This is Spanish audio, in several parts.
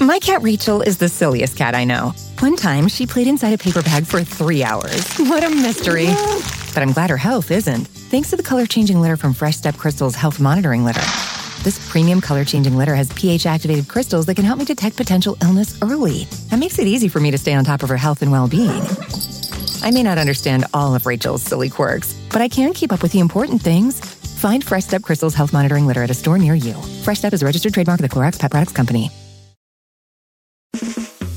My cat Rachel is the silliest cat I know. One time, she played inside a paper bag for three hours. What a mystery. But I'm glad her health isn't, thanks to the color changing litter from Fresh Step Crystal's health monitoring litter. This premium color changing litter has pH activated crystals that can help me detect potential illness early. That makes it easy for me to stay on top of her health and well being. I may not understand all of Rachel's silly quirks, but I can keep up with the important things. Find Fresh Step Crystal's health monitoring litter at a store near you. Fresh Step is a registered trademark of the Clorox Pet Products Company.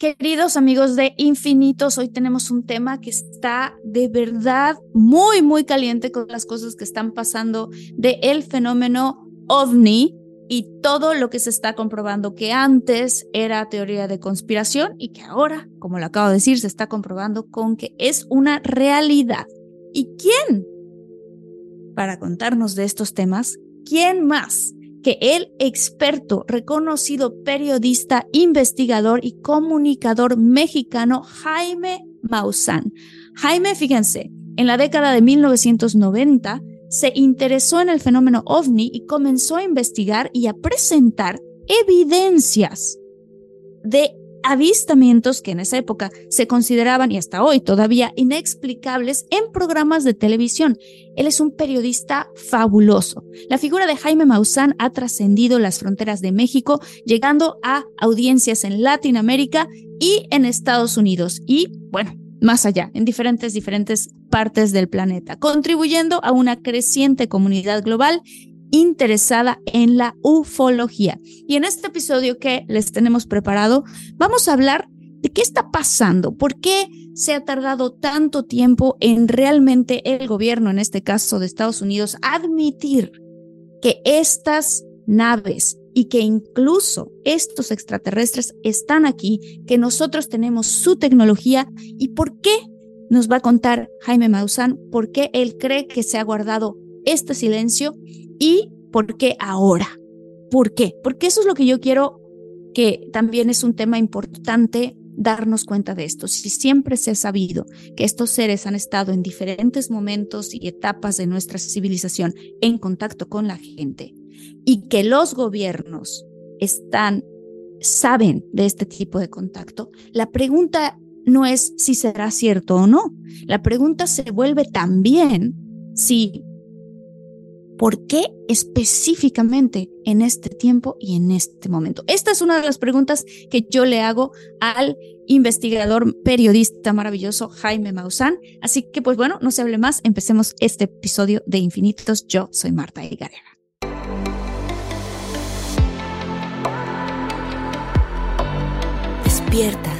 Queridos amigos de Infinitos, hoy tenemos un tema que está de verdad muy, muy caliente con las cosas que están pasando de el fenómeno ovni y todo lo que se está comprobando que antes era teoría de conspiración y que ahora, como lo acabo de decir, se está comprobando con que es una realidad. ¿Y quién? Para contarnos de estos temas, ¿quién más que el experto, reconocido periodista, investigador y comunicador mexicano Jaime Maussan. Jaime, fíjense, en la década de 1990 se interesó en el fenómeno ovni y comenzó a investigar y a presentar evidencias de avistamientos que en esa época se consideraban y hasta hoy todavía inexplicables en programas de televisión. Él es un periodista fabuloso. La figura de Jaime Maussan ha trascendido las fronteras de México, llegando a audiencias en Latinoamérica y en Estados Unidos y, bueno, más allá, en diferentes, diferentes partes del planeta, contribuyendo a una creciente comunidad global interesada en la ufología. Y en este episodio que les tenemos preparado, vamos a hablar de qué está pasando, por qué se ha tardado tanto tiempo en realmente el gobierno, en este caso de Estados Unidos, admitir que estas naves y que incluso estos extraterrestres están aquí, que nosotros tenemos su tecnología y por qué nos va a contar Jaime Maussan, por qué él cree que se ha guardado este silencio y por qué ahora. ¿Por qué? Porque eso es lo que yo quiero que también es un tema importante darnos cuenta de esto. Si siempre se ha sabido que estos seres han estado en diferentes momentos y etapas de nuestra civilización en contacto con la gente y que los gobiernos están saben de este tipo de contacto, la pregunta no es si será cierto o no. La pregunta se vuelve también si ¿Por qué específicamente en este tiempo y en este momento? Esta es una de las preguntas que yo le hago al investigador periodista maravilloso Jaime Maussan. Así que pues bueno, no se hable más, empecemos este episodio de Infinitos. Yo soy Marta Higareda. Despierta,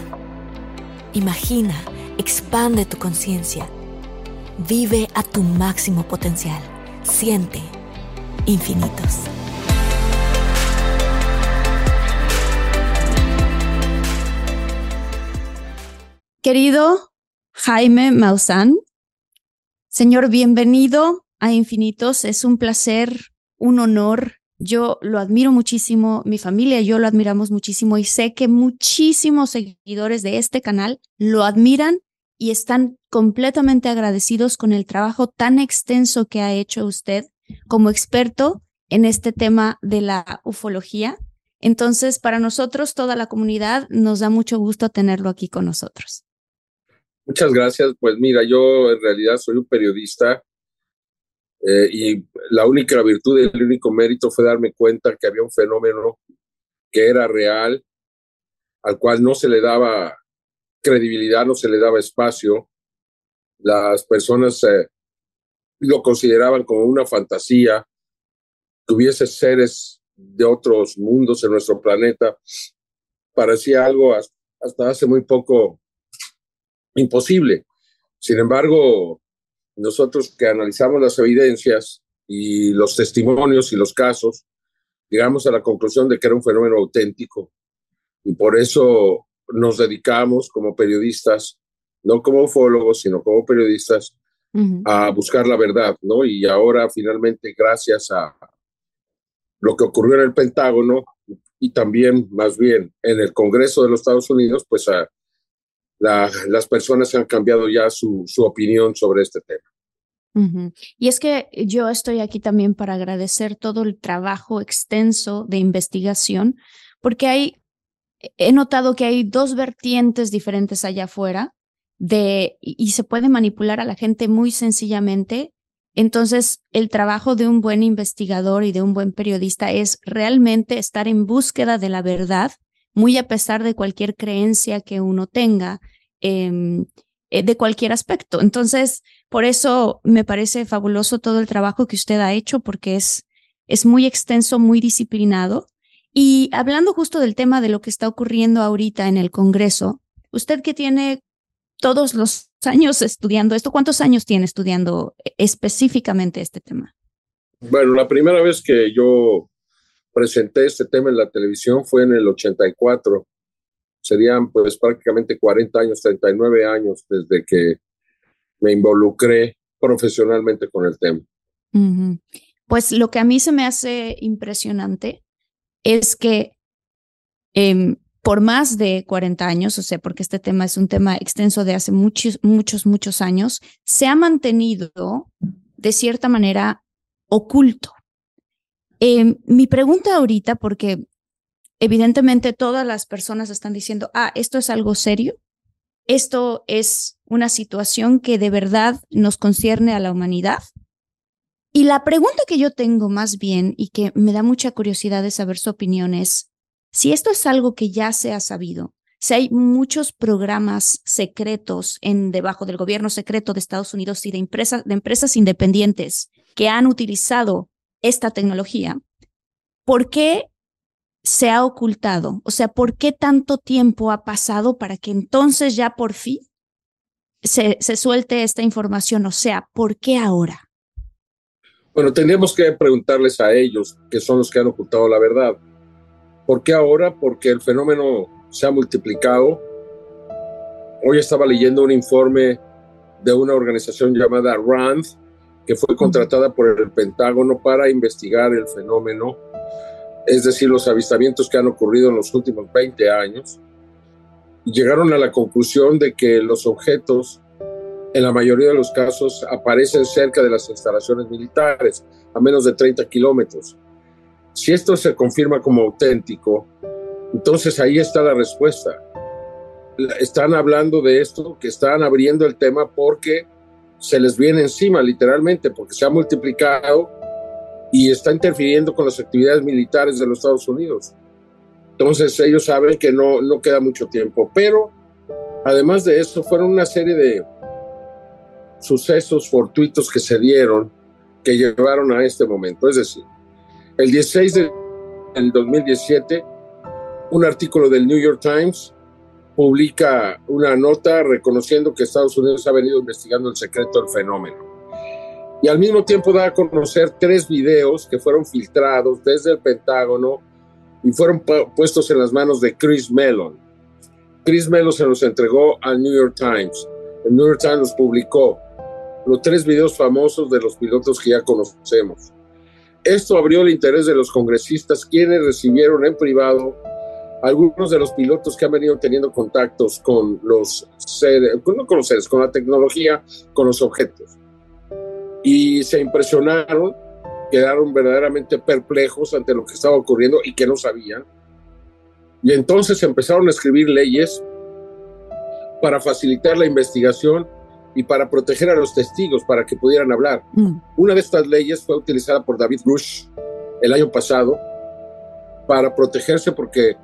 imagina, expande tu conciencia, vive a tu máximo potencial siente infinitos. Querido Jaime Maussan, señor, bienvenido a Infinitos. Es un placer, un honor. Yo lo admiro muchísimo, mi familia y yo lo admiramos muchísimo y sé que muchísimos seguidores de este canal lo admiran y están completamente agradecidos con el trabajo tan extenso que ha hecho usted como experto en este tema de la ufología. Entonces, para nosotros, toda la comunidad, nos da mucho gusto tenerlo aquí con nosotros. Muchas gracias. Pues mira, yo en realidad soy un periodista eh, y la única virtud y el único mérito fue darme cuenta que había un fenómeno que era real, al cual no se le daba credibilidad, no se le daba espacio. Las personas eh, lo consideraban como una fantasía, tuviese seres de otros mundos en nuestro planeta. Parecía algo hasta hace muy poco imposible. Sin embargo, nosotros que analizamos las evidencias y los testimonios y los casos, llegamos a la conclusión de que era un fenómeno auténtico, Y por eso nos dedicamos como periodistas, no como ufólogos, sino como periodistas, a buscar la verdad, ¿no? Y ahora finalmente, gracias a lo que ocurrió en el Pentágono y también, más bien, en el Congreso de los Estados Unidos, pues a, las personas han cambiado ya su, su opinión sobre este tema. Y es que yo estoy aquí también para agradecer todo el trabajo extenso de investigación, porque hay, he notado que hay dos vertientes diferentes allá afuera de, y se puede manipular a la gente muy sencillamente. Entonces, el trabajo de un buen investigador y de un buen periodista es realmente estar en búsqueda de la verdad, muy a pesar de cualquier creencia que uno tenga, em, eh, de cualquier aspecto. Entonces, por eso me parece fabuloso todo el trabajo que usted ha hecho, porque es, es muy extenso, muy disciplinado. Y hablando justo del tema de lo que está ocurriendo ahorita en el Congreso, usted que tiene todos los años estudiando esto. ¿Cuántos años tiene estudiando específicamente este tema? Bueno, la primera vez que yo presenté este tema en la televisión fue en el 84. Serían pues prácticamente 40 años, 39 años desde que me involucré profesionalmente con el tema. Pues lo que a mí se me hace impresionante es que eh, por más de 40 años, o sea, porque este tema es un tema extenso de hace muchos, muchos, muchos años, se ha mantenido de cierta manera oculto. Em, mi pregunta ahorita, porque evidentemente todas las personas están diciendo, ah, esto es algo serio, esto es una situación que de verdad nos concierne a la humanidad. Y la pregunta que yo tengo más bien y que me da mucha curiosidad de saber su opinión es, si esto es algo que ya se ha sabido, si hay muchos programas secretos en debajo del gobierno secreto de Estados Unidos y de empresas, de empresas independientes que han utilizado esta tecnología, ¿por qué se ha ocultado? O sea, ¿por qué tanto tiempo ha pasado para que entonces ya por fin se, se suelte esta información? O sea, ¿por qué ahora? Bueno, tendríamos que preguntarles a ellos, que son los que han ocultado la verdad. ¿Por qué ahora? Porque el fenómeno se ha multiplicado. Hoy estaba leyendo un informe de una organización llamada RAND, que fue contratada por el Pentágono para investigar el fenómeno, es decir, los avistamientos que han ocurrido en los últimos 20 años. Llegaron a la conclusión de que los objetos, en la mayoría de los casos, aparecen cerca de las instalaciones militares, a menos de 30 kilómetros. Si esto se confirma como auténtico, entonces ahí está la respuesta. Están hablando de esto, que están abriendo el tema porque se les viene encima, literalmente, porque se ha multiplicado y está interfiriendo con las actividades militares de los Estados Unidos. Entonces ellos saben que no, no queda mucho tiempo, pero además de eso fueron una serie de sucesos fortuitos que se dieron que llevaron a este momento. Es decir, el 16 del 2017, un artículo del New York Times publica una nota reconociendo que Estados Unidos ha venido investigando el secreto del fenómeno. Y al mismo tiempo da a conocer tres videos que fueron filtrados desde el Pentágono y fueron puestos en las manos de Chris Mellon. Chris Mellon se los entregó al New York Times. El New York Times los publicó. Los tres videos famosos de los pilotos que ya conocemos. Esto abrió el interés de los congresistas, quienes recibieron en privado algunos de los pilotos que han venido teniendo contactos con los seres, no con los seres, con la tecnología, con los objetos. Y se impresionaron, quedaron verdaderamente perplejos ante lo que estaba ocurriendo y que no sabían. Y entonces empezaron a escribir leyes para facilitar la investigación y para proteger a los testigos para que pudieran hablar. Mm. Una de estas leyes fue utilizada por David Bush el año pasado para protegerse porque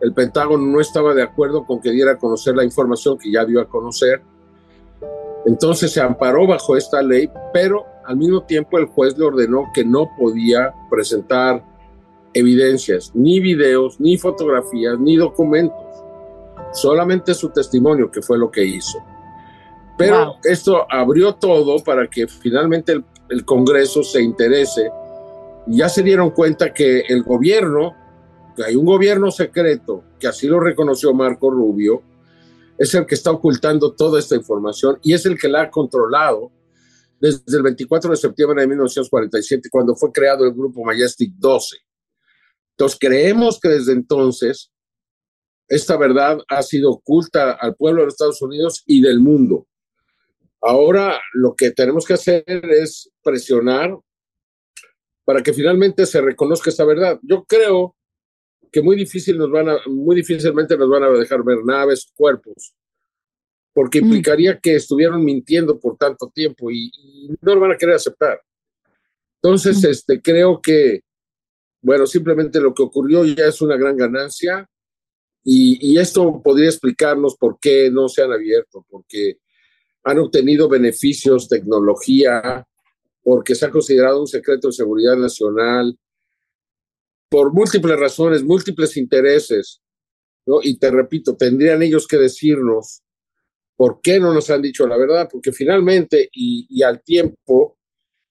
el Pentágono no estaba de acuerdo con que diera a conocer la información que ya dio a conocer. Entonces se amparó bajo esta ley, pero al mismo tiempo el juez le ordenó que no podía presentar evidencias, ni videos, ni fotografías, ni documentos, solamente su testimonio, que fue lo que hizo. Pero esto abrió todo para que finalmente el, Congreso se interese. Ya se dieron cuenta que el gobierno que hay un gobierno secreto, que así lo reconoció Marco Rubio, es el que está ocultando toda esta información y es el que la ha controlado desde el 24 de septiembre de 1947, cuando fue creado el grupo Majestic 12. Entonces, creemos que desde entonces esta verdad ha sido oculta al pueblo de los Estados Unidos y del mundo. Ahora lo que tenemos que hacer es presionar para que finalmente se reconozca esta verdad. Yo creo que muy difícil nos van a, muy difícilmente nos van a dejar ver naves, cuerpos, porque mm. implicaría que estuvieron mintiendo por tanto tiempo y, no lo van a querer aceptar. Entonces, mm. este, creo que, bueno, simplemente lo que ocurrió ya es una gran ganancia y, y esto podría explicarnos por qué no se han abierto, porque han obtenido beneficios, tecnología, porque se ha considerado un secreto de seguridad nacional, por múltiples razones, múltiples intereses, ¿no? Y te repito, tendrían ellos que decirnos por qué no nos han dicho la verdad, porque finalmente y, al tiempo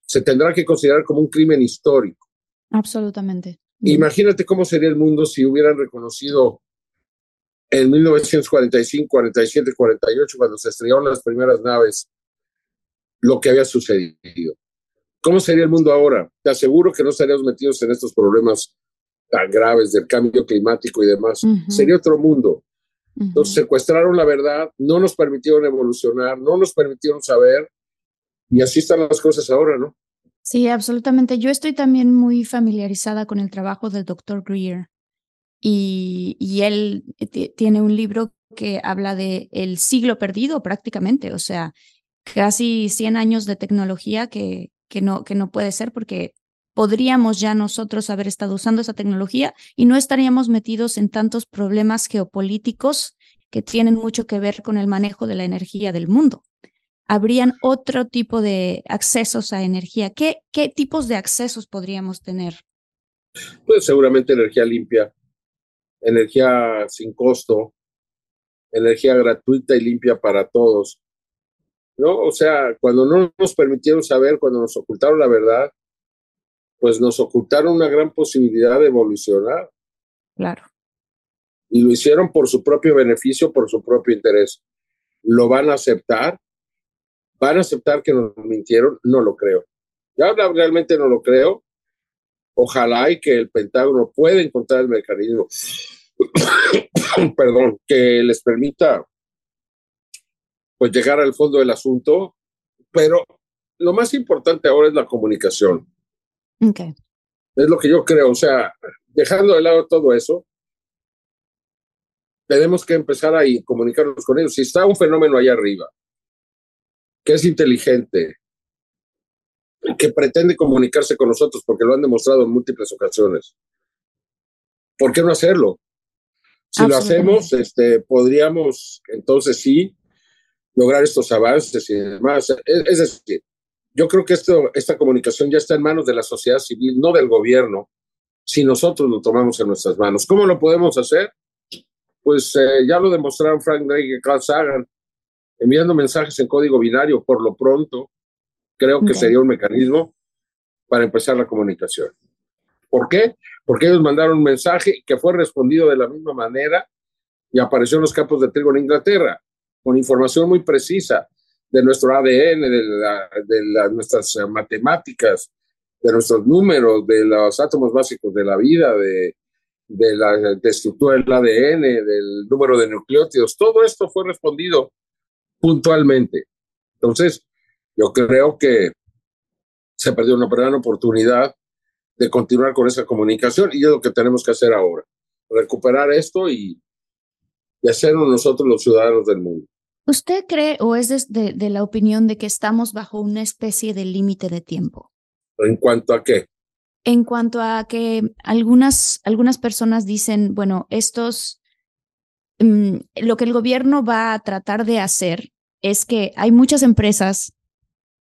se tendrá que considerar como un crimen histórico. Absolutamente. Imagínate cómo sería el mundo si hubieran reconocido en 1945, 47, 48, cuando se estrellaron las primeras naves, lo que había sucedido. ¿Cómo sería el mundo ahora? Te aseguro que no estaríamos metidos en estos problemas tan graves del cambio climático y demás. Sería otro mundo. Entonces secuestraron la verdad, no nos permitieron evolucionar, no nos permitieron saber y así están las cosas ahora, ¿no? Sí, absolutamente. Yo estoy también muy familiarizada con el trabajo del doctor Greer y, él tiene un libro que habla de el siglo perdido prácticamente, o sea, casi 100 años de tecnología que, que, no, que no puede ser porque podríamos ya nosotros haber estado usando esa tecnología y no estaríamos metidos en tantos problemas geopolíticos que tienen mucho que ver con el manejo de la energía del mundo. Habrían otro tipo de accesos a energía. ¿Qué, qué tipos de accesos podríamos tener? Pues seguramente energía limpia, energía sin costo, energía gratuita y limpia para todos. ¿No? O sea, cuando no nos permitieron saber, cuando nos ocultaron la verdad, pues nos ocultaron una gran posibilidad de evolucionar. Claro. Y lo hicieron por su propio beneficio, por su propio interés. ¿Lo van a aceptar? ¿Van a aceptar que nos mintieron? No lo creo. Ya realmente no lo creo. Ojalá y que el Pentágono pueda encontrar el mecanismo, perdón, que les permita pues llegar al fondo del asunto, pero lo más importante ahora es la comunicación. Es lo que yo creo. O sea, dejando de lado todo eso, tenemos que empezar a comunicarnos con ellos. Si está un fenómeno allá arriba, que es inteligente, que pretende comunicarse con nosotros porque lo han demostrado en múltiples ocasiones, ¿por qué no hacerlo? Si lo hacemos, este, podríamos entonces sí lograr estos avances y demás. es decir, yo creo que esto, esta comunicación ya está en manos de la sociedad civil, no del gobierno, si nosotros lo tomamos en nuestras manos. ¿Cómo lo podemos hacer? Pues eh, ya lo demostraron Frank Drake y Carl Sagan, enviando mensajes en código binario por lo pronto. Creo que sería un mecanismo para empezar la comunicación. ¿Por qué? Porque ellos mandaron un mensaje que fue respondido de la misma manera y apareció en los campos de trigo en Inglaterra, con información muy precisa de nuestro ADN, de, nuestras eh, matemáticas, de nuestros números, de los átomos básicos de la vida, de, de la estructura del ADN, del número de nucleótidos. Todo esto fue respondido puntualmente. Entonces, yo creo que se perdió una gran oportunidad de continuar con esa comunicación y es lo que tenemos que hacer ahora, recuperar esto y, y hacerlo nosotros los ciudadanos del mundo. ¿Usted cree o es de, la opinión de que estamos bajo una especie de límite de tiempo? ¿En cuanto a qué? En cuanto a que algunas, algunas personas dicen, bueno, estos, mm, lo que el gobierno va a tratar de hacer es que hay muchas empresas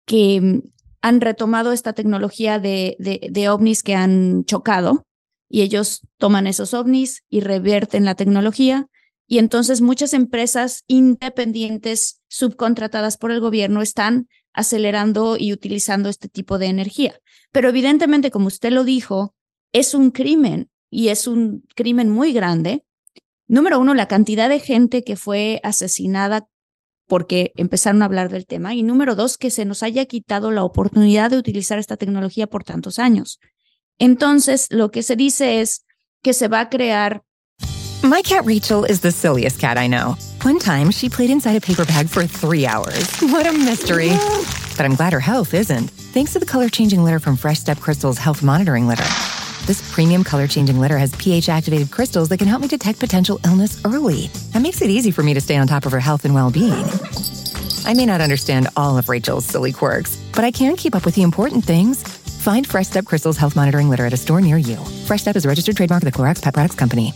que han retomado esta tecnología de, de ovnis que han chocado y ellos toman esos ovnis y revierten la tecnología y entonces muchas empresas independientes subcontratadas por el gobierno están acelerando y utilizando este tipo de energía. Pero evidentemente, como usted lo dijo, es un crimen y es un crimen muy grande. Número uno, la cantidad de gente que fue asesinada porque empezaron a hablar del tema. Y número dos, que se nos haya quitado la oportunidad de utilizar esta tecnología por tantos años. Entonces, lo que se dice es que se va a crear. My cat Rachel is the silliest cat I know. One time, she played inside a paper bag for three hours. What a mystery. But I'm glad her health isn't, thanks to the color changing litter from Fresh Step Crystal's health monitoring litter. This premium color changing litter has pH activated crystals that can help me detect potential illness early. That makes it easy for me to stay on top of her health and well being. I may not understand all of Rachel's silly quirks, but I can keep up with the important things. Find Fresh Step Crystal's health monitoring litter at a store near you. Fresh Step is a registered trademark of the Clorox Pet Products Company.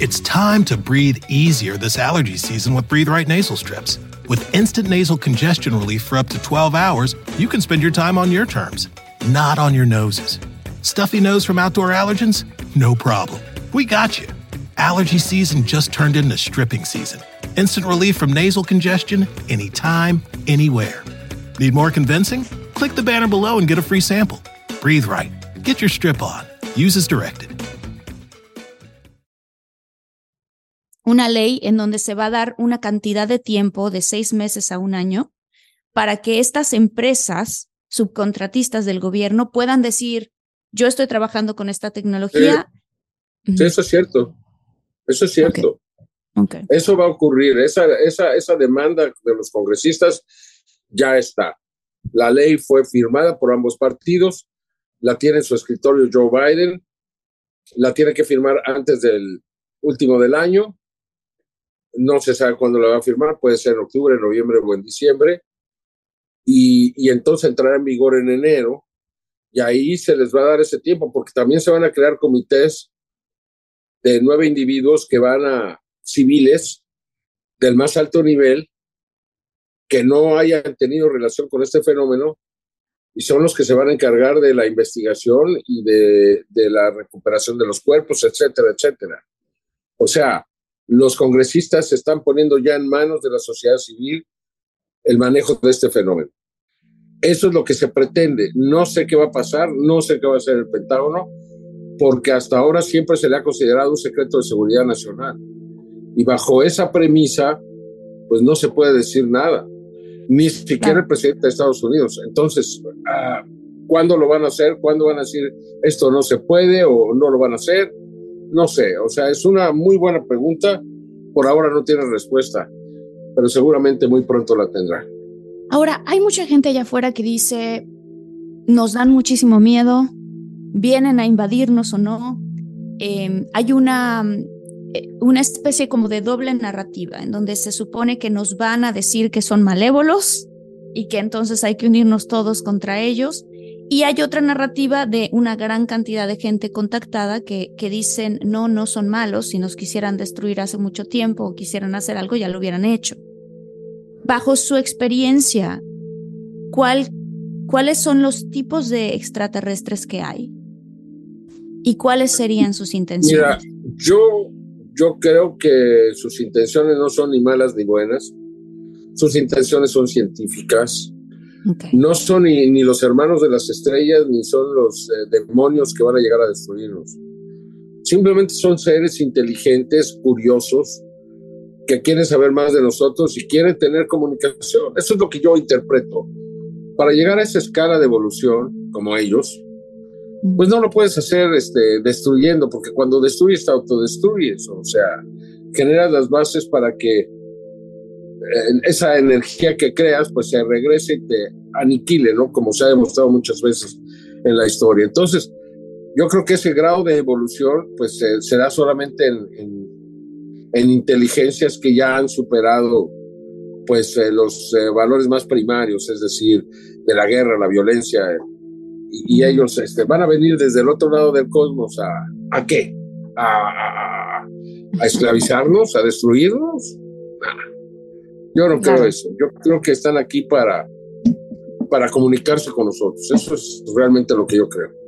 It's time to breathe easier this allergy season with Breathe Right nasal strips. With instant nasal congestion relief for up to 12 hours, you can spend your time on your terms not on your noses. Stuffy nose from outdoor allergens? No problem. We got you. Allergy season just turned into stripping season. Instant relief from nasal congestion anytime, anywhere. Need more convincing? Click the banner below and get a free sample. Breathe right. Get your strip on. Use as directed. Una ley en donde se va a dar una cantidad de tiempo de seis meses a un año para que estas empresas subcontratistas del gobierno puedan decir, yo estoy trabajando con esta tecnología. Sí, eso es cierto. Eso es cierto. Eso va a ocurrir. Esa, esa, esa demanda de los congresistas ya está. La ley fue firmada por ambos partidos, la tiene en su escritorio Joe Biden, la tiene que firmar antes del último del año. No se sabe cuándo la va a firmar, puede ser en octubre, noviembre o en diciembre y, entonces entrará en vigor en enero y ahí se les va a dar ese tiempo porque también se van a crear comités de nueve individuos que van a civiles del más alto nivel que no hayan tenido relación con este fenómeno y son los que se van a encargar de la investigación y de, de la recuperación de los cuerpos, etcétera, etcétera. O sea, los congresistas se están poniendo ya en manos de la sociedad civil el manejo de este fenómeno. Eso es lo que se pretende. No sé qué va a pasar, no sé qué va a hacer el Pentágono, porque hasta ahora siempre se le ha considerado un secreto de seguridad nacional. Y bajo esa premisa, pues no se puede decir nada, ni siquiera el presidente de Estados Unidos. Entonces, ah, ¿cuándo lo van a hacer? ¿Cuándo van a decir esto no se puede o no lo van a hacer? No sé, o sea, es una muy buena pregunta. Por ahora no tiene respuesta pero seguramente muy pronto la tendrá. Ahora, hay mucha gente allá afuera que dice, nos dan muchísimo miedo, vienen a invadirnos o no. Em, hay una, eh, una especie como de doble narrativa en donde se supone que nos van a decir que son malévolos y que entonces hay que unirnos todos contra ellos. Y hay otra narrativa de una gran cantidad de gente contactada que, que dicen, no, no son malos, si nos quisieran destruir hace mucho tiempo o quisieran hacer algo, ya lo hubieran hecho. Bajo su experiencia, ¿cuál, ¿cuáles son los tipos de extraterrestres que hay? ¿Y cuáles serían sus intenciones? Mira, yo, yo creo que sus intenciones no son ni malas ni buenas. Sus intenciones son científicas no son ni, los hermanos de las estrellas, ni son los eh, demonios que van a llegar a destruirnos. Simplemente son seres inteligentes, curiosos, que quieren saber más de nosotros y quieren tener comunicación. Eso es lo que yo interpreto. Para llegar a esa escala de evolución, como ellos, pues no lo puedes hacer este, destruyendo, porque cuando destruyes te autodestruyes, o sea, generas las bases para que esa energía que creas, pues se regrese y te aniquile, ¿no? Como se ha demostrado muchas veces en la historia. Entonces, yo creo que ese grado de evolución, pues se da solamente en, en, inteligencias que ya han superado, pues, eh, los eh, valores más primarios, es decir, de la guerra, la violencia, y, ellos este, van a venir desde el otro lado del cosmos a, ¿a qué? A, a, esclavizarnos, a destruirnos. Yo no creo eso. Yo creo que están aquí para, para comunicarse con nosotros. Eso es realmente lo que yo creo.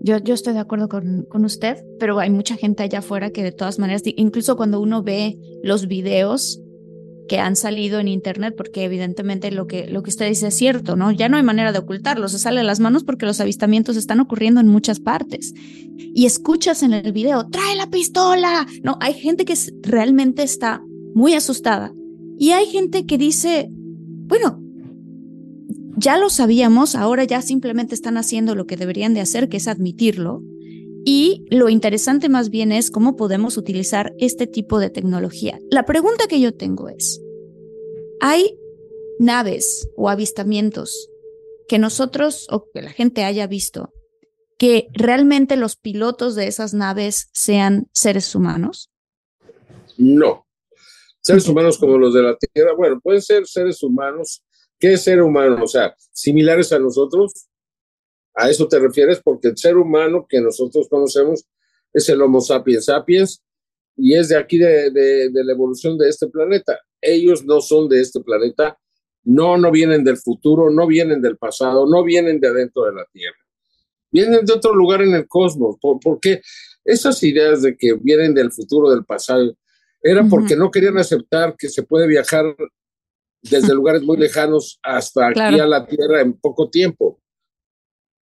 Yo, yo estoy de acuerdo con, con usted, pero hay mucha gente allá afuera que de todas maneras, incluso cuando uno ve los videos, que han salido en internet, porque evidentemente lo que, lo que usted dice es cierto, ¿no? Ya no hay manera de ocultarlo, se sale a las manos porque los avistamientos están ocurriendo en muchas partes. Y escuchas en el video, trae la pistola. No, hay gente que realmente está muy asustada. Y hay gente que dice, bueno, ya lo sabíamos, ahora ya simplemente están haciendo lo que deberían de hacer, que es admitirlo. Y lo interesante más bien es cómo podemos utilizar este tipo de tecnología. La pregunta que yo tengo es, ¿hay naves o avistamientos que nosotros o que la gente haya visto que realmente los pilotos de esas naves sean seres humanos? No. Seres humanos como los de la Tierra, bueno, pueden ser seres humanos. ¿Qué es ser humano? O sea, similares a nosotros, ¿A eso te refieres? Porque el ser humano que nosotros conocemos es el Homo sapiens sapiens y es de aquí de, la evolución de este planeta. Ellos no son de este planeta, no, no vienen del futuro, no vienen del pasado, no vienen de adentro de la Tierra. Vienen de otro lugar en el cosmos. ¿Por, qué? Esas ideas de que vienen del futuro, del pasado, era porque no querían aceptar que se puede viajar desde lugares muy lejanos hasta aquí a la Tierra en poco tiempo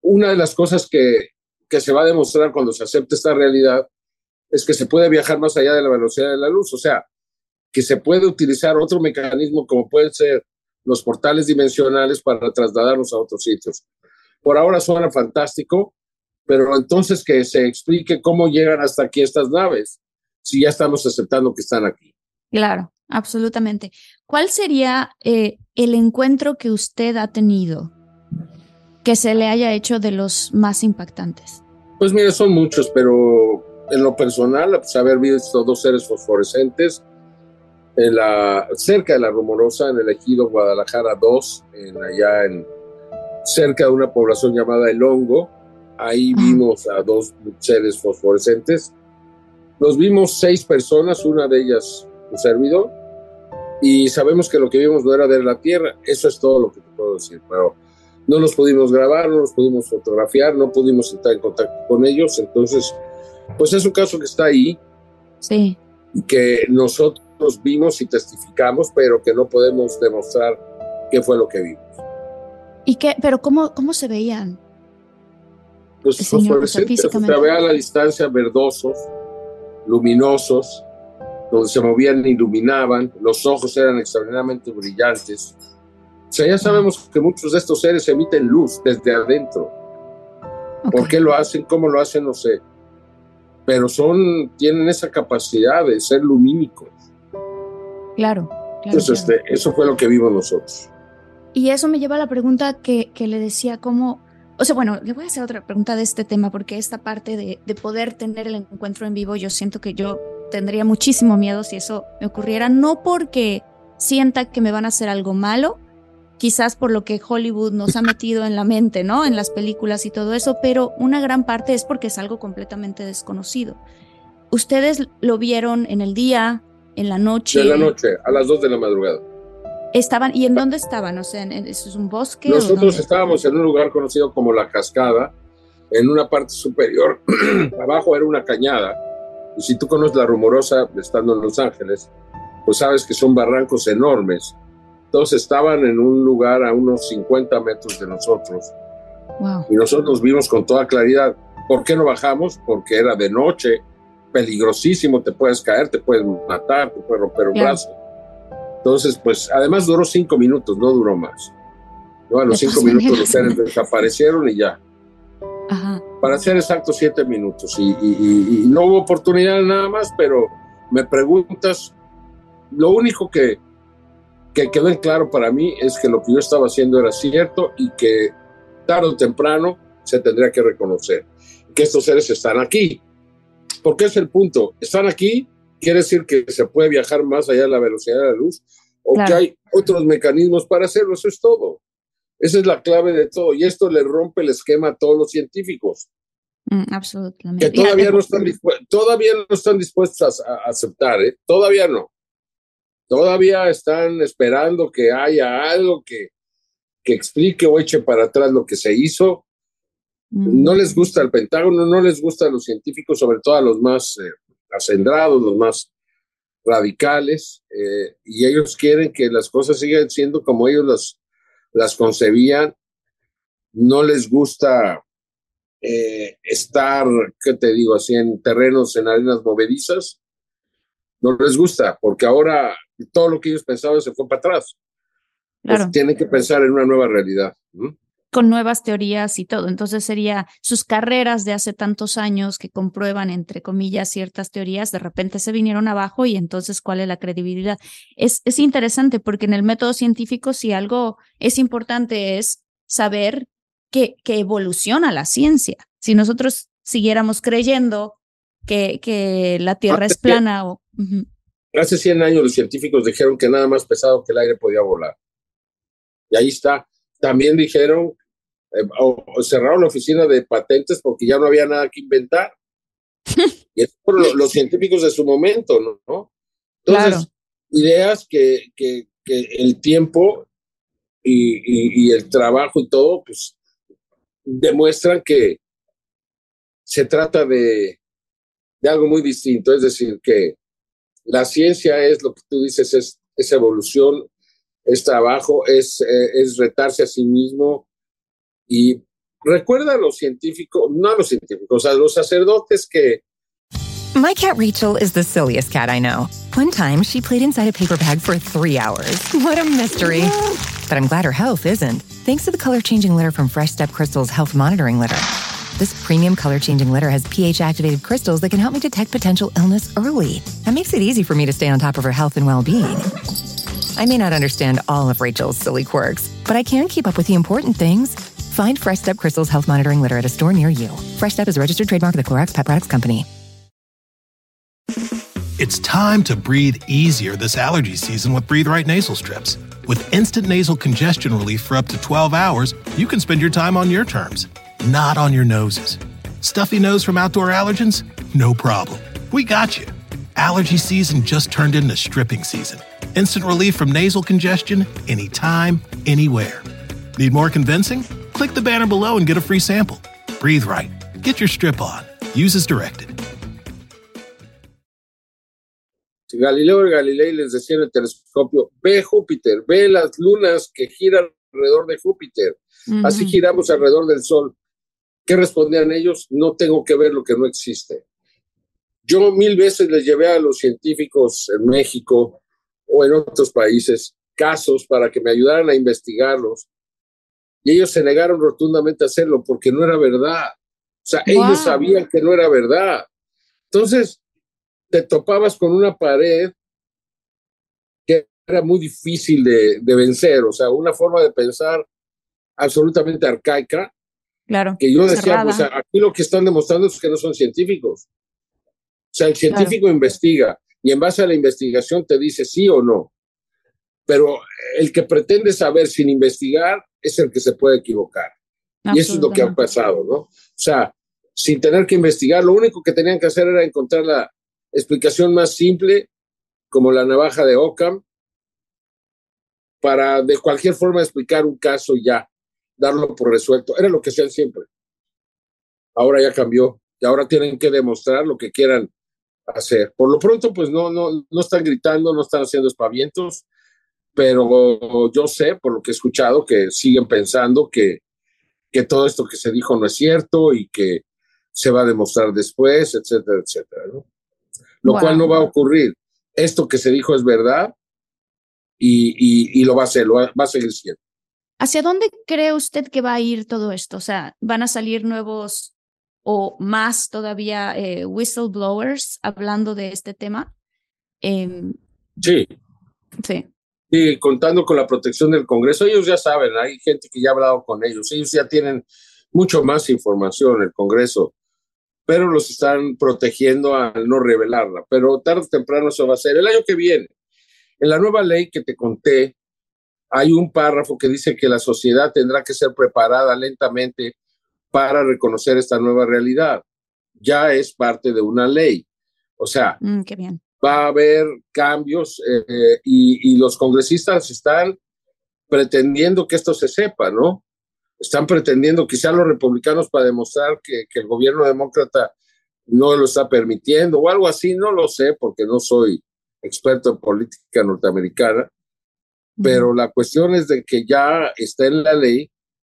una de las cosas que, se va a demostrar cuando se acepte esta realidad es que se puede viajar más allá de la velocidad de la luz, o sea, que se puede utilizar otro mecanismo como pueden ser los portales dimensionales para trasladarnos a otros sitios. Por ahora suena fantástico, pero entonces que se explique cómo llegan hasta aquí estas naves, si ya estamos aceptando que están aquí. Claro, absolutamente. ¿Cuál sería eh, el encuentro que usted ha tenido que se le haya hecho de los más impactantes? Pues mira, son muchos, pero en lo personal, pues haber visto dos seres fosforescentes en la, cerca de la Rumorosa, en el ejido Guadalajara 2, en, allá en, cerca de una población llamada El Hongo. Ahí vimos a dos seres fosforescentes. Los vimos seis personas, una de ellas un servidor, y sabemos que lo que vimos no era de la Tierra. Eso es todo lo que te puedo decir, pero no los pudimos grabar, no los pudimos fotografiar, no pudimos estar en contacto con ellos, entonces, pues es un caso que está ahí, sí. que nosotros vimos y testificamos, pero que no podemos demostrar qué fue lo que vimos. ¿Y qué? ¿Pero cómo, cómo se veían? Pues fosforescentes, se veía a la distancia verdosos, luminosos, donde se movían e iluminaban, los ojos eran extraordinariamente brillantes, o sea, ya sabemos que muchos de estos seres emiten luz desde adentro. ¿Por qué lo hacen? ¿Cómo lo hacen? No sé. Pero son, tienen esa capacidad de ser lumínicos. Claro. Entonces, Este, eso fue lo que vimos nosotros. Y eso me lleva a la pregunta que, que, le decía, ¿cómo? O sea, bueno, le voy a hacer otra pregunta de este tema, porque esta parte de, de poder tener el encuentro en vivo, yo siento que yo tendría muchísimo miedo si eso me ocurriera, no porque sienta que me van a hacer algo malo, quizás por lo que Hollywood nos ha metido en la mente, ¿no? En las películas y todo eso, pero una gran parte es porque es algo completamente desconocido. ¿Ustedes lo vieron en el día, en la noche? En la noche, a las dos de la madrugada. Estaban, ¿y en dónde estaban? O sea, ¿eso es un bosque? Nosotros estábamos en un lugar conocido como La Cascada, en una parte superior. Abajo era una cañada. Y si tú conoces la rumorosa, estando en Los Ángeles, pues sabes que son barrancos enormes todos estaban en un lugar a unos 50 metros de nosotros. Y nosotros vimos con toda claridad. ¿Por qué no bajamos? Porque era de noche, peligrosísimo, te puedes caer, te puedes matar, te puedes romper un brazo. Entonces, pues, además duró cinco minutos, no duró más. ¿No? A los cinco minutos los seres desaparecieron y ya. Para ser exacto, siete minutos. Y, y, no hubo oportunidad nada más, pero me preguntas, lo único que, que quedó en claro para mí es que lo que yo estaba haciendo era cierto y que tarde o temprano se tendría que reconocer que estos seres están aquí. Porque es el punto. Están aquí, quiere decir que se puede viajar más allá de la velocidad de la luz o que hay otros mecanismos para hacerlo. Eso es todo. Esa es la clave de todo. Y esto le rompe el esquema a todos los científicos. Mm, absolutamente. Que todavía no, están todavía no están dispuestos a, a aceptar, ¿eh? Todavía no. Todavía están esperando que haya algo que, que explique o eche para atrás lo que se hizo. Mm. No les gusta el Pentágono, no les gusta a los científicos, sobre todo a los más eh, acendrados, los más radicales eh, y ellos quieren que las cosas sigan siendo como ellos las, las concebían. No les gusta eh, estar, ¿qué te digo? Así en terrenos, en arenas movedizas. No les gusta, porque ahora todo lo que ellos pensaban se fue para atrás. Pues tienen que pensar en una nueva realidad con nuevas teorías y todo. Entonces sería sus carreras de hace tantos años que comprueban, entre comillas, ciertas teorías, de repente se vinieron abajo y entonces, ¿cuál es la credibilidad? Es, es interesante porque en el método científico, si algo es importante es saber que, que evoluciona la ciencia. Si nosotros siguiéramos creyendo que, que la Tierra es plana o... Hace 100 años los científicos dijeron que nada más pesado que el aire podía volar. Y ahí está. También dijeron eh, o, cerraron la oficina de patentes porque ya no había nada que inventar. y es por los científicos de su momento, ¿no? Entonces, ideas que, que, que, el tiempo y, y, el trabajo y todo, pues demuestran que se trata de, de algo muy distinto, es decir, que la ciencia es lo que tú dices, es, es evolución, es trabajo, es, eh, es retarse a sí mismo, y recuerda a los científicos, no a los científicos, a los sacerdotes que My cat Rachel is the silliest cat I know. One time, she played inside a paper bag for three hours. What a mystery. But I'm glad her health isn't, thanks to the color changing litter from Fresh Step Crystal's Health Monitoring Litter. This premium color changing litter has pH activated crystals that can help me detect potential illness early. That makes it easy for me to stay on top of her health and well being. I may not understand all of Rachel's silly quirks, but I can keep up with the important things Find Fresh Step Crystal's health monitoring litter at a store near you. Fresh Step is a registered trademark of the Clorox Pet Products Company. It's time to breathe easier this allergy season with Breathe Right nasal strips. With instant nasal congestion relief for up to 12 hours, you can spend your time on your terms, not on your noses. Stuffy nose from outdoor allergens? No problem. We got you. Allergy season just turned into stripping season. Instant relief from nasal congestion anytime, anywhere. Need more convincing? Click the banner below and get a free sample. Breathe right. Get your strip on. Use as directed. Galileo Galilei les decía en el telescopio, ve Júpiter, ve las lunas que giran alrededor de Júpiter. Así giramos alrededor del Sol. ¿Qué respondían ellos? No tengo que ver lo que no existe. Yo mil veces les llevé a los científicos en México o en otros países casos para que me ayudaran a investigarlos y ellos se negaron rotundamente a hacerlo porque no era verdad. O sea, ellos sabían que no era verdad. Entonces, te topabas con una pared que era muy difícil de, vencer, o sea, una forma de pensar absolutamente arcaica. Claro. Que yo decía, pues aquí lo que están demostrando es que no son científicos. O sea, el científico investiga y en base a la investigación te dice sí o no. Pero el que pretende saber sin investigar es el que se puede equivocar. Y eso es lo que ha pasado, ¿no? O sea, sin tener que investigar, lo único que tenían que hacer era encontrar la explicación más simple, como la navaja de Ockham, para de cualquier forma explicar un caso ya, darlo por resuelto. Era lo que hacían siempre. Ahora ya cambió y ahora tienen que demostrar lo que quieran hacer. Por lo pronto, pues no, no, no están gritando, no están haciendo espavientos, pero yo sé, por lo que he escuchado, que siguen pensando que, que todo esto que se dijo no es cierto y que se va a demostrar después, etcétera, etcétera. ¿no? Lo cual no va a ocurrir. Esto que se dijo es verdad y, y, lo va a ser, lo va, a seguir siendo. ¿Hacia dónde cree usted que va a ir todo esto? O sea, ¿van a salir nuevos o más todavía eh, whistleblowers hablando de este tema? Em, sí. Sí. Y contando con la protección del Congreso, ellos ya saben, hay gente que ya ha hablado con ellos, ellos ya tienen mucho más información, el Congreso, pero los están protegiendo al no revelarla. Pero tarde o temprano eso va a ser. El año que viene, en la nueva ley que te conté, hay un párrafo que dice que la sociedad tendrá que ser preparada lentamente para reconocer esta nueva realidad. Ya es parte de una ley. O sea, mm, qué bien va a haber cambios eh, y, los congresistas están pretendiendo que esto se sepa, ¿no? Están pretendiendo, quizá los republicanos para demostrar que, el gobierno demócrata no lo está permitiendo o algo así, no lo sé porque no soy experto en política norteamericana, pero la cuestión es de que ya está en la ley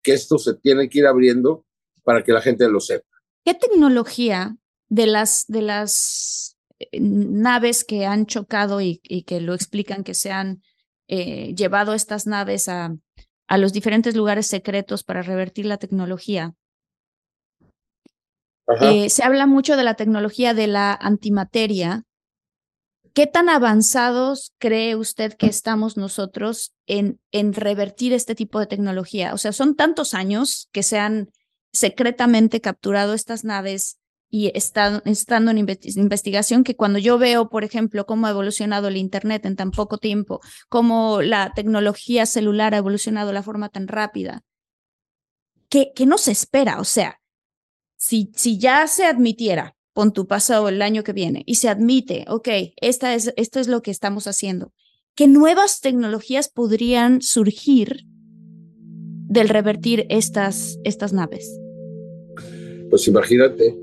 que esto se tiene que ir abriendo para que la gente lo sepa. ¿Qué tecnología de las, de las eh, naves que han chocado y, que lo explican que se han eh, llevado estas naves a, a los diferentes lugares secretos para revertir la tecnología? Eh, se habla mucho de la tecnología de la antimateria. ¿Qué tan avanzados cree usted que estamos nosotros en, en revertir este tipo de tecnología? O sea, son tantos años que se han secretamente capturado estas naves y están, estando en investigación que cuando yo veo, por ejemplo, cómo ha evolucionado el Internet en tan poco tiempo, cómo la tecnología celular ha evolucionado de la forma tan rápida, ¿qué, qué nos espera? O sea, si, si ya se admitiera, pon tu pasado el año que viene, y se admite, ok, esta es, esto es lo que estamos haciendo, ¿qué nuevas tecnologías podrían surgir del revertir estas, estas naves? Pues imagínate,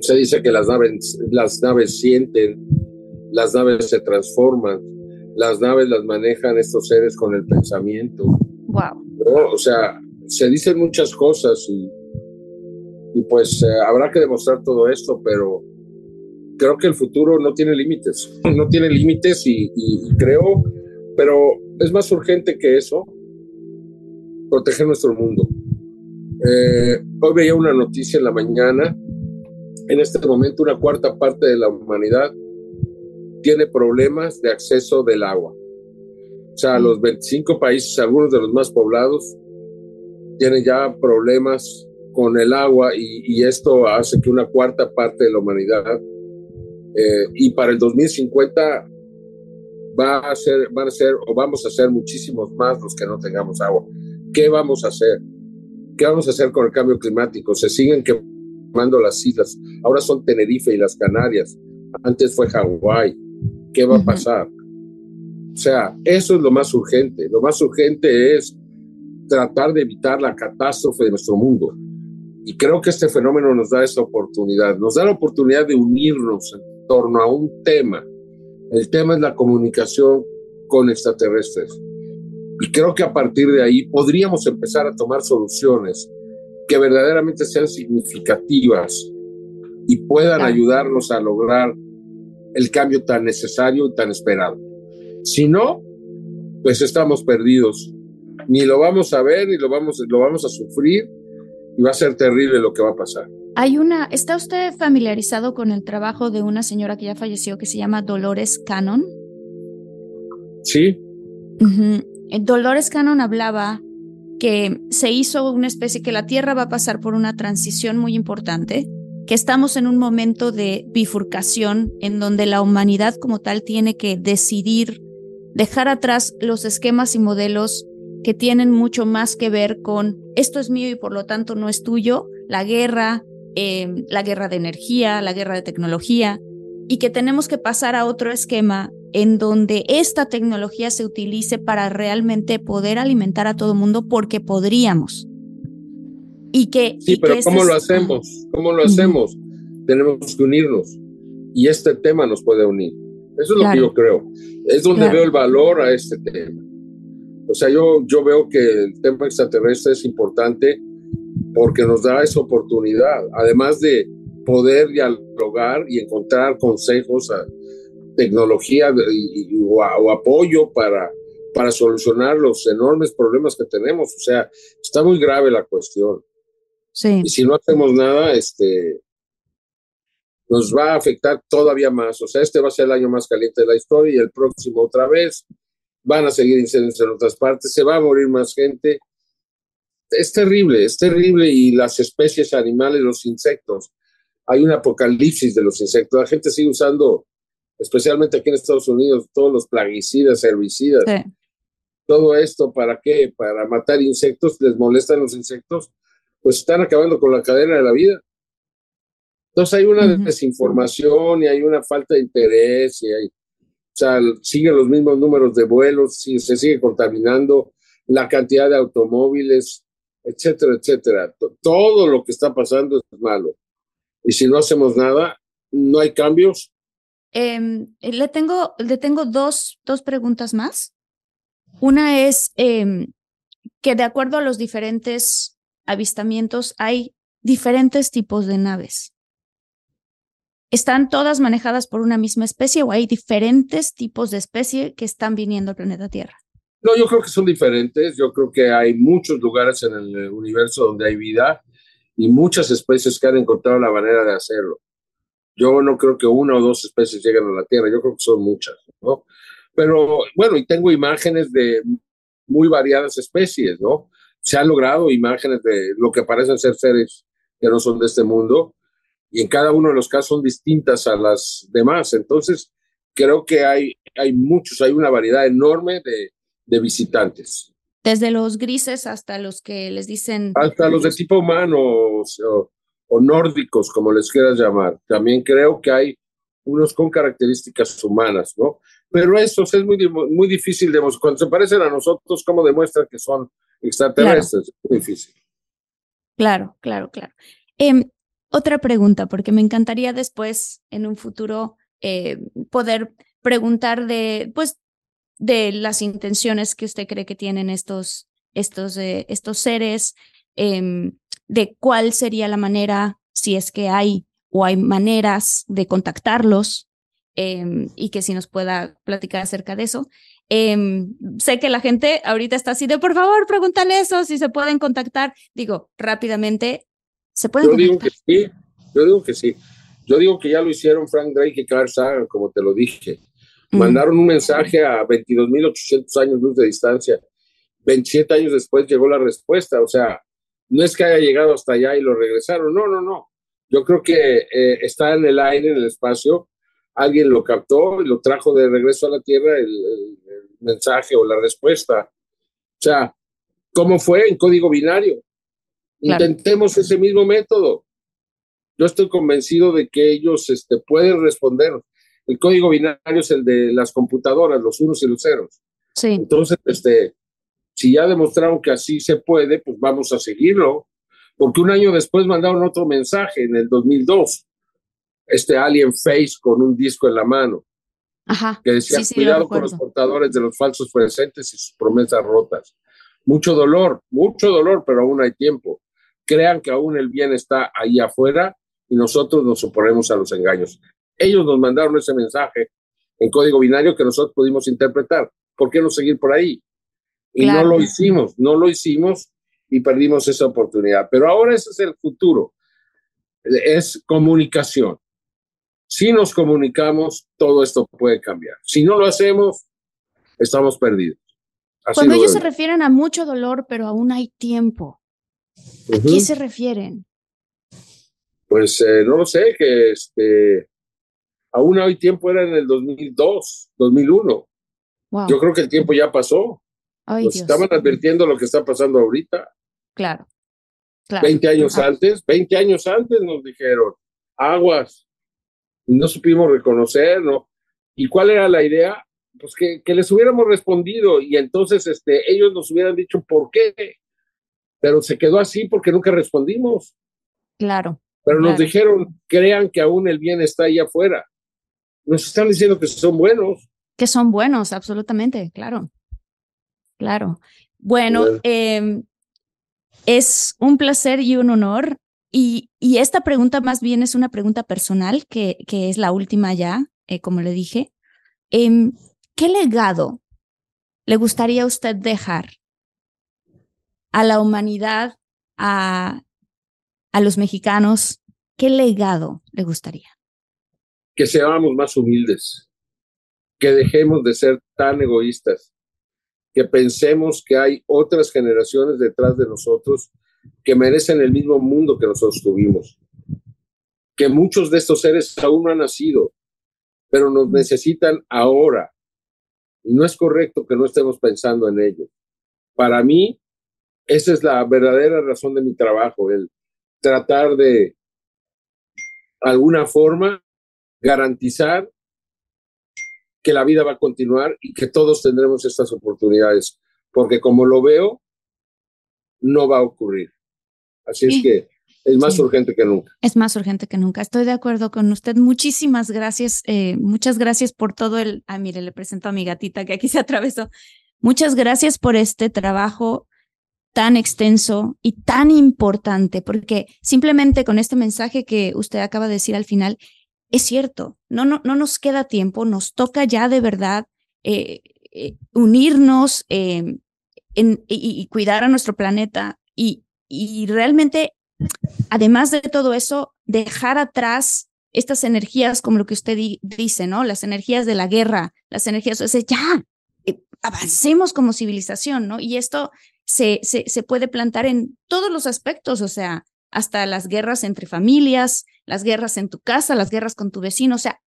se dice que las naves, las naves sienten, las naves se transforman, las naves las manejan estos seres con el pensamiento. Wow. O sea, se dicen muchas cosas y y pues eh, habrá que demostrar todo esto, pero creo que el futuro no tiene límites, no tiene límites y, creo, pero es más urgente que eso, proteger nuestro mundo. Eh, hoy veía una noticia en la mañana, en este momento una cuarta parte de la humanidad tiene problemas de acceso del agua. O sea, los 25 países, algunos de los más poblados, tienen ya problemas con el agua y, esto hace que una cuarta parte de la humanidad eh, y para el 2050 va a ser, van a ser o vamos a ser muchísimos más los que no tengamos agua. ¿Qué vamos a hacer? ¿Qué vamos a hacer con el cambio climático? Se siguen quemando las islas. Ahora son Tenerife y las Canarias. Antes fue Hawái. ¿Qué va a pasar? O sea, eso es lo más urgente. Lo más urgente es tratar de evitar la catástrofe de nuestro mundo. Y creo que este fenómeno nos da esa oportunidad, nos da la oportunidad de unirnos en torno a un tema. El tema es la comunicación con extraterrestres. Y creo que a partir de ahí podríamos empezar a tomar soluciones que verdaderamente sean significativas y puedan ayudarnos a lograr el cambio tan necesario y tan esperado. Si no, pues estamos perdidos. Ni lo vamos a ver, ni lo vamos, lo vamos a sufrir, y va a ser terrible lo que va a pasar. Hay una, ¿está usted familiarizado con el trabajo de una señora que ya falleció que se llama Dolores Cannon? Sí. Dolores Cannon hablaba que se hizo una especie que la Tierra va a pasar por una transición muy importante, que estamos en un momento de bifurcación en donde la humanidad como tal tiene que decidir dejar atrás los esquemas y modelos que tienen mucho más que ver con esto es mío y por lo tanto no es tuyo, la guerra, em, la guerra de energía, la guerra de tecnología, y que tenemos que pasar a otro esquema en donde esta tecnología se utilice para realmente poder alimentar a todo el mundo porque podríamos. Y que... Sí, pero ¿cómo lo hacemos? ¿Cómo lo hacemos? Tenemos que unirnos y este tema nos puede unir. Eso es lo que yo creo. Es donde veo el valor a este tema. O sea, yo, yo veo que el tema extraterrestre es importante porque nos da esa oportunidad, además de poder dialogar y encontrar consejos, tecnología o, apoyo para, para solucionar los enormes problemas que tenemos. O sea, está muy grave la cuestión. Sí. Y si no hacemos nada, este, nos va a afectar todavía más. O sea, este va a ser el año más caliente de la historia y el próximo otra vez van a seguir incendios en otras partes, se va a morir más gente. Es terrible, es terrible y las especies animales, los insectos, hay un apocalipsis de los insectos. La gente sigue usando, especialmente aquí en Estados Unidos, todos los plaguicidas, herbicidas. Todo esto, ¿para qué? Para matar insectos, les molestan los insectos, pues están acabando con la cadena de la vida. Entonces hay una desinformación y hay una falta de interés y hay o sea, siguen los mismos números de vuelos, se sigue contaminando la cantidad de automóviles, etcétera, etcétera. Todo lo que está pasando es malo. Y si no hacemos nada, no hay cambios, Em, le tengo, le tengo dos, dos preguntas más. Una es em, que de acuerdo a los diferentes avistamientos hay diferentes tipos de naves. ¿Están todas manejadas por una misma especie o hay diferentes tipos de especie que están viniendo al planeta Tierra? No, yo creo que son diferentes. Yo creo que hay muchos lugares en el universo donde hay vida y muchas especies que han encontrado la manera de hacerlo. Yo no creo que una o dos especies lleguen a la Tierra, yo creo que son muchas, ¿no? Pero bueno, y tengo imágenes de muy variadas especies, ¿no? Se han logrado imágenes de lo que parecen ser seres que no son de este mundo y en cada uno de los casos son distintas a las demás. Entonces, creo que hay, hay muchos, hay una variedad enorme de, de visitantes. Desde los grises hasta los que les dicen... Hasta los de tipo humano o, o nórdicos, como les quieras llamar. También creo que hay unos con características humanas, ¿no? Pero eso es muy, muy difícil de Cuando se parecen a nosotros, ¿cómo demuestran que son extraterrestres? Es muy difícil. Claro, claro, claro. Em, otra pregunta, porque me encantaría después, en un futuro, eh, poder preguntar de, pues, de las intenciones que usted cree que tienen estos, estos, eh, estos seres, em, de cuál sería la manera, si es que hay o hay maneras de contactarlos em, y que si nos pueda platicar acerca de eso. Em, sé que la gente ahorita está así de, por favor, pregúntale eso, si se pueden contactar. Digo, rápidamente, ¿se pueden Yo digo que sí, yo digo que sí. Yo digo que ya lo hicieron Frank Drake y Carl Sagan, como te lo dije. Mandaron un mensaje a 22.800 años luz de distancia. 27 años después llegó la respuesta. O sea, no es que haya llegado hasta allá y lo regresaron, no, no, no. Yo creo que eh, está en el aire, en el espacio, alguien lo captó y lo trajo de regreso a la Tierra el, mensaje o la respuesta. O sea, ¿cómo fue en código binario? Intentemos ese mismo método. Yo estoy convencido de que ellos este, pueden responder. El código binario es el de las computadoras, los unos y los ceros. Sí. Entonces, este, si ya demostraron que así se puede, pues vamos a seguirlo, porque un año después mandaron otro mensaje en el 2002, este Alien Face con un disco en la mano, Ajá. que decía, cuidado con los portadores de los falsos presentes y sus promesas rotas. Mucho dolor, mucho dolor, pero aún hay tiempo. Crean que aún el bien está ahí afuera y nosotros nos oponemos a los engaños. Ellos nos mandaron ese mensaje en código binario que nosotros pudimos interpretar. ¿Por qué no seguir por ahí? Y no lo hicimos, no lo hicimos y perdimos esa oportunidad. Pero ahora ese es el futuro, es comunicación. Si nos comunicamos, todo esto puede cambiar. Si no lo hacemos, estamos perdidos. Cuando ellos se refieren a mucho dolor, pero aún hay tiempo, ¿a qué se refieren? Pues eh, no lo sé, que este, aún hay tiempo, era en el 2002, 2001. Yo creo que el tiempo ya pasó. Nos estaban advirtiendo lo que está pasando ahorita. Claro. claro. 20 años antes, 20 años antes nos dijeron, aguas. No supimos reconocerlo. ¿Y cuál era la idea? Pues que, que, les hubiéramos respondido y entonces este, ellos nos hubieran dicho por qué. Pero se quedó así porque nunca respondimos. Claro. Pero nos dijeron, crean que aún el bien está ahí afuera. Nos están diciendo que son buenos. Que son buenos, absolutamente, claro. Claro. Bueno, em, es un placer y un honor. Y, y, esta pregunta más bien es una pregunta personal, que, que es la última ya, eh, como le dije. Em, ¿Qué legado le gustaría a usted dejar a la humanidad, a, a los mexicanos? ¿Qué legado le gustaría? Que seamos más humildes, que dejemos de ser tan egoístas, que pensemos que hay otras generaciones detrás de nosotros que merecen el mismo mundo que nosotros tuvimos, que muchos de estos seres aún no han nacido, pero nos necesitan ahora. Y no es correcto que no estemos pensando en ello. Para mí, esa es la verdadera razón de mi trabajo, el tratar de alguna forma garantizar que la vida va a continuar y que todos tendremos estas oportunidades, porque como lo veo, no va a ocurrir. Así es que es más urgente que nunca. Es más urgente que nunca. Estoy de acuerdo con usted. Muchísimas gracias. Eh, muchas gracias por todo el. Ah, mire, le presento a mi gatita que aquí se atravesó. Muchas gracias por este trabajo tan extenso y tan importante, porque simplemente con este mensaje que usted acaba de decir al final, es cierto, no, no, no nos queda tiempo, nos toca ya de verdad eh, eh, unirnos en, y, cuidar a nuestro planeta y, y realmente además de todo eso, dejar atrás estas energías como lo que usted dice, ¿no? Las energías de la guerra, las energías, o sea, ya, eh, avancemos como civilización, ¿no? Y esto se, se, se puede plantar en todos los aspectos, o sea, hasta las guerras entre familias, las guerras en tu casa, las guerras con tu vecino, o sea,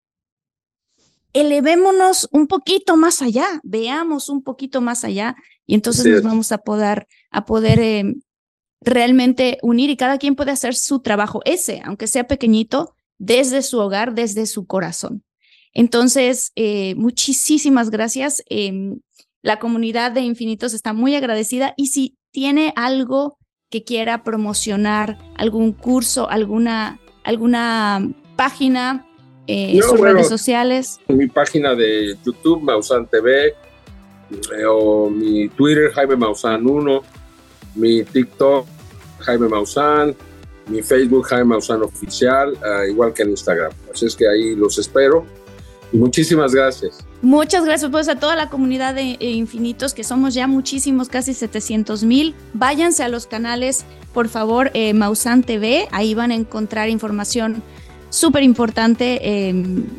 elevémonos un poquito más allá, veamos un poquito más allá y entonces nos vamos a poder, a poder eh, realmente unir y cada quien puede hacer su trabajo, ese, aunque sea pequeñito, desde su hogar, desde su corazón. Entonces, eh, muchísimas gracias. Em, la comunidad de Infinitos está muy agradecida y si tiene algo que quiera promocionar, algún curso, alguna, alguna página, eh, sus redes sociales. Mi página de YouTube, Mausan TV, eh, o mi Twitter, Jaime Mausan 1 mi TikTok, Jaime Maussan, mi Facebook, Jaime Maussan Oficial, ah, igual que en Instagram. Así es que ahí los espero. Y muchísimas gracias. Muchas gracias pues a toda la comunidad de eh, Infinitos, que somos ya muchísimos, casi 700 mil. Váyanse a los canales, por favor, eh, Mausan TV, ahí van a encontrar información súper importante, eh,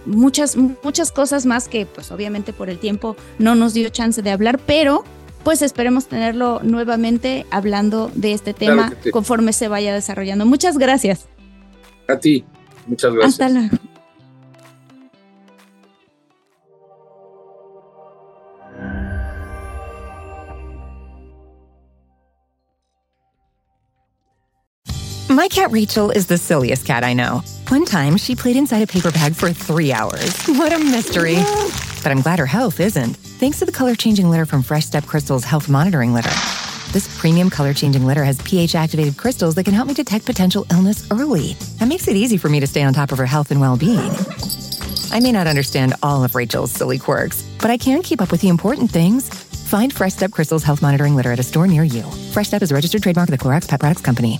muchas, muchas cosas más que pues obviamente por el tiempo no nos dio chance de hablar, pero pues esperemos tenerlo nuevamente hablando de este tema conforme se vaya desarrollando. Muchas gracias. A ti, muchas gracias. Hasta luego. My cat Rachel is the silliest cat I know. One time, she played inside a paper bag for three hours. What a mystery. But I'm glad her health isn't. Thanks to the color changing litter from Fresh Step Crystal's Health Monitoring Litter. This premium color changing litter has pH activated crystals that can help me detect potential illness early. That makes it easy for me to stay on top of her health and well being. I may not understand all of Rachel's silly quirks, but I can keep up with the important things. Find Fresh Step Crystal's Health Monitoring Litter at a store near you. Fresh Step is a registered trademark of the Clorox Pet Products Company.